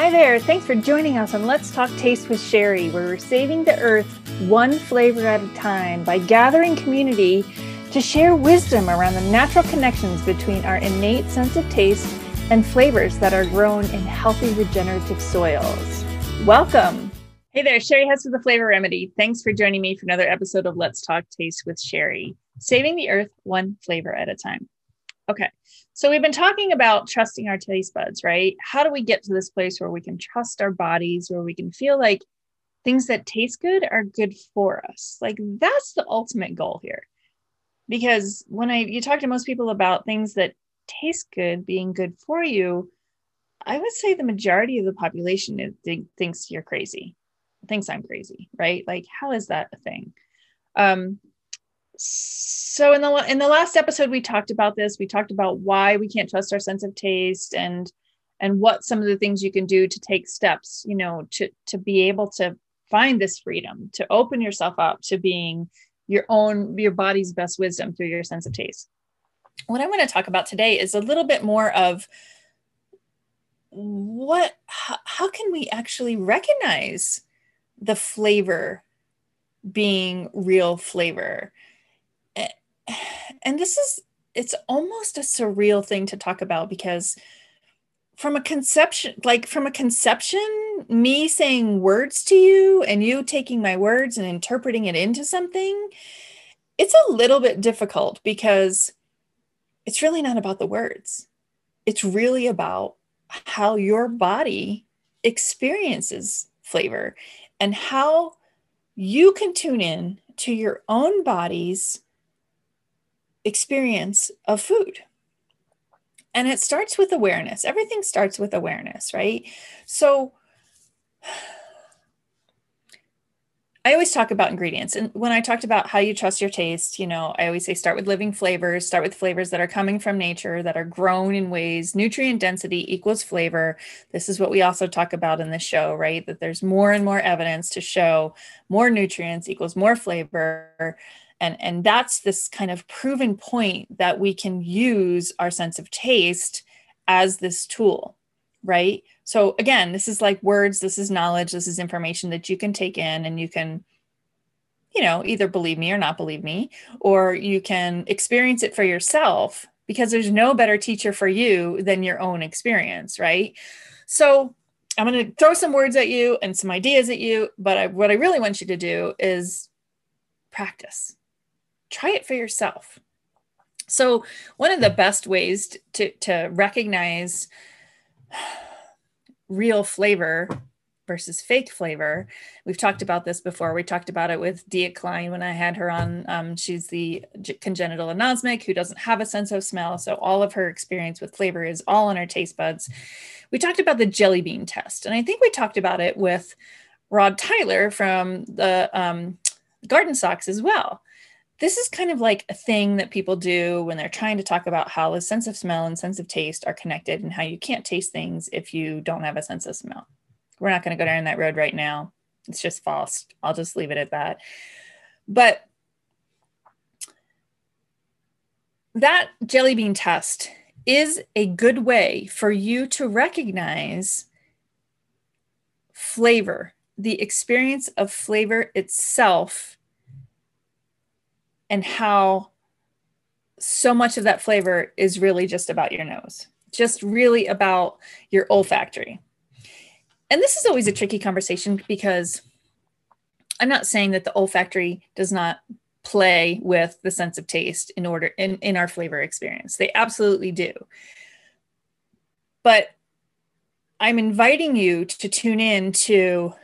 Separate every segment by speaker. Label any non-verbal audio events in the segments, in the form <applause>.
Speaker 1: Hi there. Thanks for joining us on Let's Talk Taste with Sherry, where we're saving the earth one flavor at a time by gathering community to share wisdom around the natural connections between our innate sense of taste and flavors that are grown in healthy regenerative soils. Welcome. Hey there, Sherry Hess with the Flavor Remedy. Thanks for joining me for another episode of Let's Talk Taste with Sherry, saving the earth one flavor at a time. Okay, so we've been talking about trusting our taste buds, right? How do we get to this place where we can trust our bodies, where we can feel like things that taste good are good for us? Like that's the ultimate goal here. Because when I you talk to most people about things that taste good being good for you, I would say the majority of the population thinks you're crazy, thinks I'm crazy, right? Like, how is that a thing? Um, so in the in the last episode, we talked about this. We talked about why we can't trust our sense of taste and and what some of the things you can do to take steps, you know, to to be able to find this freedom, to open yourself up to being your own your body's best wisdom through your sense of taste what i want to talk about today is a little bit more of what how, how can we actually recognize the flavor being real flavor and this is it's almost a surreal thing to talk about because from a conception like from a conception me saying words to you and you taking my words and interpreting it into something it's a little bit difficult because it's really not about the words. It's really about how your body experiences flavor and how you can tune in to your own body's experience of food. And it starts with awareness. Everything starts with awareness, right? So, <sighs> I always talk about ingredients. And when I talked about how you trust your taste, you know, I always say start with living flavors, start with flavors that are coming from nature, that are grown in ways nutrient density equals flavor. This is what we also talk about in the show, right? That there's more and more evidence to show more nutrients equals more flavor. And, and that's this kind of proven point that we can use our sense of taste as this tool, right? So again, this is like words, this is knowledge, this is information that you can take in and you can you know, either believe me or not believe me, or you can experience it for yourself because there's no better teacher for you than your own experience, right? So I'm going to throw some words at you and some ideas at you, but I, what I really want you to do is practice. Try it for yourself. So, one of the best ways to, to recognize real flavor versus fake flavor. We've talked about this before. We talked about it with Dia Klein when I had her on. Um, she's the congenital anosmic who doesn't have a sense of smell. So all of her experience with flavor is all on her taste buds. We talked about the jelly bean test. And I think we talked about it with Rod Tyler from the um, Garden Socks as well this is kind of like a thing that people do when they're trying to talk about how the sense of smell and sense of taste are connected and how you can't taste things if you don't have a sense of smell. We're not going to go down that road right now. It's just false. I'll just leave it at that. But that jelly bean test is a good way for you to recognize flavor, the experience of flavor itself and how so much of that flavor is really just about your nose, just really about your olfactory. And this is always a tricky conversation because I'm not saying that the olfactory does not play with the sense of taste in order in, in our flavor experience. They absolutely do. But I'm inviting you to tune in to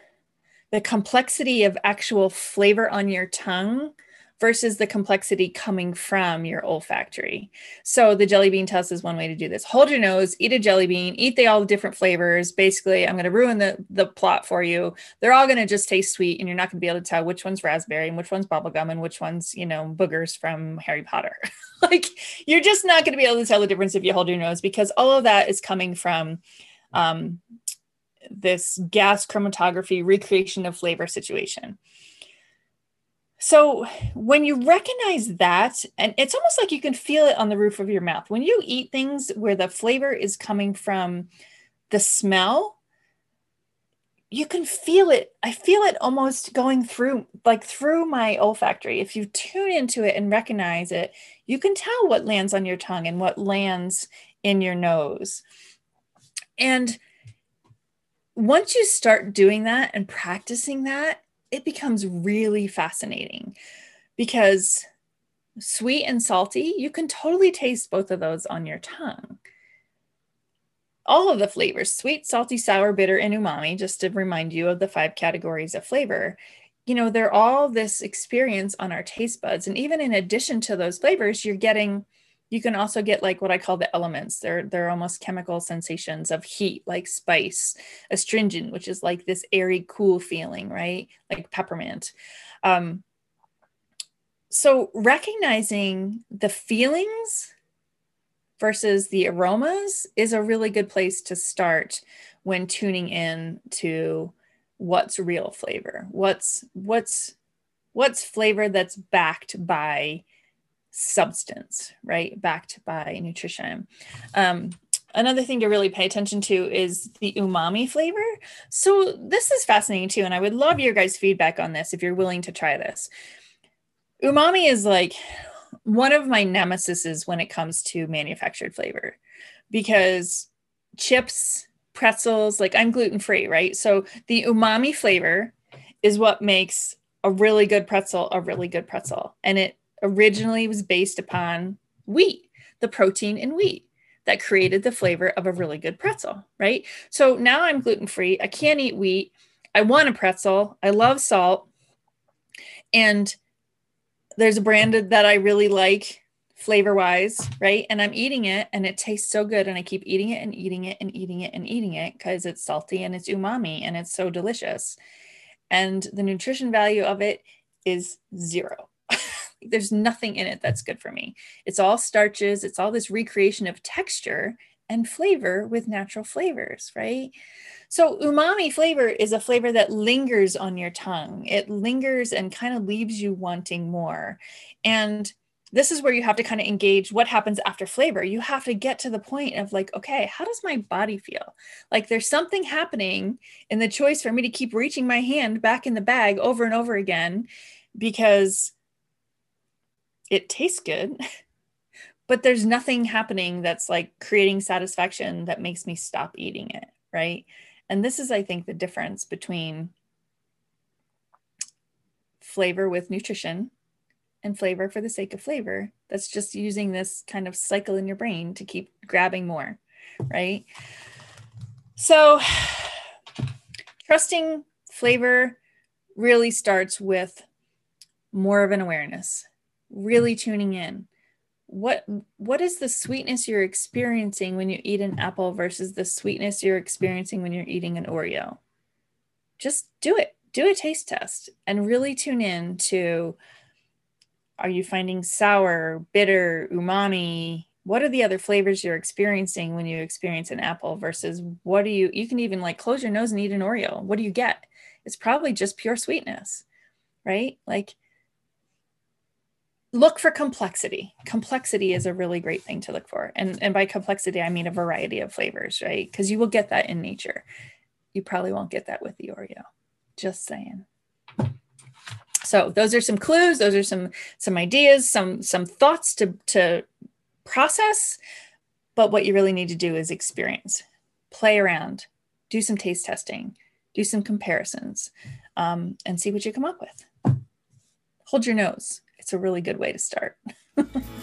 Speaker 1: the complexity of actual flavor on your tongue versus the complexity coming from your olfactory. So the jelly bean test is one way to do this. Hold your nose, eat a jelly bean, eat the all the different flavors. Basically, I'm going to ruin the the plot for you. They're all going to just taste sweet and you're not going to be able to tell which one's raspberry and which one's bubblegum and which one's, you know, boogers from Harry Potter. <laughs> like you're just not going to be able to tell the difference if you hold your nose because all of that is coming from um, this gas chromatography recreation of flavor situation. So when you recognize that, and it's almost like you can feel it on the roof of your mouth. When you eat things where the flavor is coming from the smell, you can feel it. I feel it almost going through, like through my olfactory. If you tune into it and recognize it, you can tell what lands on your tongue and what lands in your nose. And once you start doing that and practicing that, it becomes really fascinating because sweet and salty, you can totally taste both of those on your tongue all of the flavors sweet, salty, sour, bitter, and umami, just to remind you of the five categories of flavor. You know, they're all this experience on our taste buds. And even in addition to those flavors, you're getting, you can also get like what I call the elements. They're they're almost chemical sensations of heat, like spice, astringent, which is like this airy, cool feeling, right? Like peppermint. Um, so recognizing the feelings versus the aromas is a really good place to start when tuning in to what's real flavor what's what's what's flavor that's backed by substance right backed by nutrition um, another thing to really pay attention to is the umami flavor so this is fascinating too and i would love your guys feedback on this if you're willing to try this umami is like one of my nemesises when it comes to manufactured flavor because chips, pretzels, like I'm gluten free, right? So the umami flavor is what makes a really good pretzel a really good pretzel. And it originally was based upon wheat, the protein in wheat that created the flavor of a really good pretzel, right? So now I'm gluten free. I can't eat wheat. I want a pretzel. I love salt. And there's a brand that I really like flavor wise, right? And I'm eating it and it tastes so good. And I keep eating it and eating it and eating it and eating it because it's salty and it's umami and it's so delicious. And the nutrition value of it is zero. There's nothing in it that's good for me. It's all starches, it's all this recreation of texture and flavor with natural flavors, right? So, umami flavor is a flavor that lingers on your tongue. It lingers and kind of leaves you wanting more. And this is where you have to kind of engage what happens after flavor. You have to get to the point of like, okay, how does my body feel? Like there's something happening in the choice for me to keep reaching my hand back in the bag over and over again because it tastes good. but there's nothing happening that's like creating satisfaction that makes me stop eating it, right? And this is, I think, the difference between flavor with nutrition and flavor for the sake of flavor. That's just using this kind of cycle in your brain to keep grabbing more, right? So, trusting flavor really starts with more of an awareness, really tuning in what what is the sweetness you're experiencing when you eat an apple versus the sweetness you're experiencing when you're eating an Oreo? Just do it. Do a taste test and really tune in to are you finding sour, bitter, umami? What are the other flavors you're experiencing when you experience an apple versus what do you you can even like close your nose and eat an Oreo. What do you get? It's probably just pure sweetness, right? Like look for complexity. Complexity is a really great thing to look for. And, and by complexity, I mean a variety of flavors, right? Because you will get that in nature. You probably won't get that with the Oreo. Just saying. So those are some clues. Those are some some ideas, some some thoughts to to process. But what you really need to do is experience, play around, do some taste testing, do some comparisons, um, and see what you come up with. Hold your nose it's a really good way to start. <laughs>